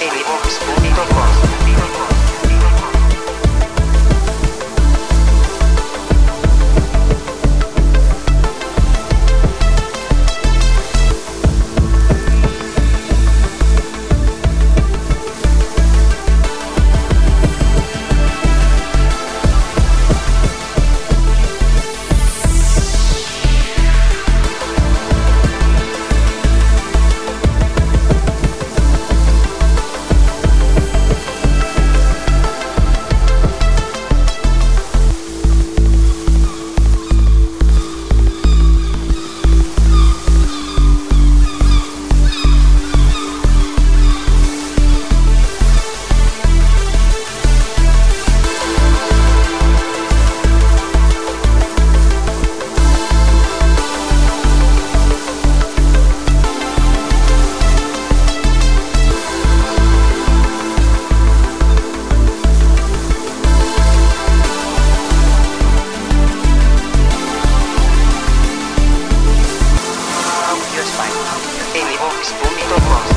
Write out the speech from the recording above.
editbox.com Rock.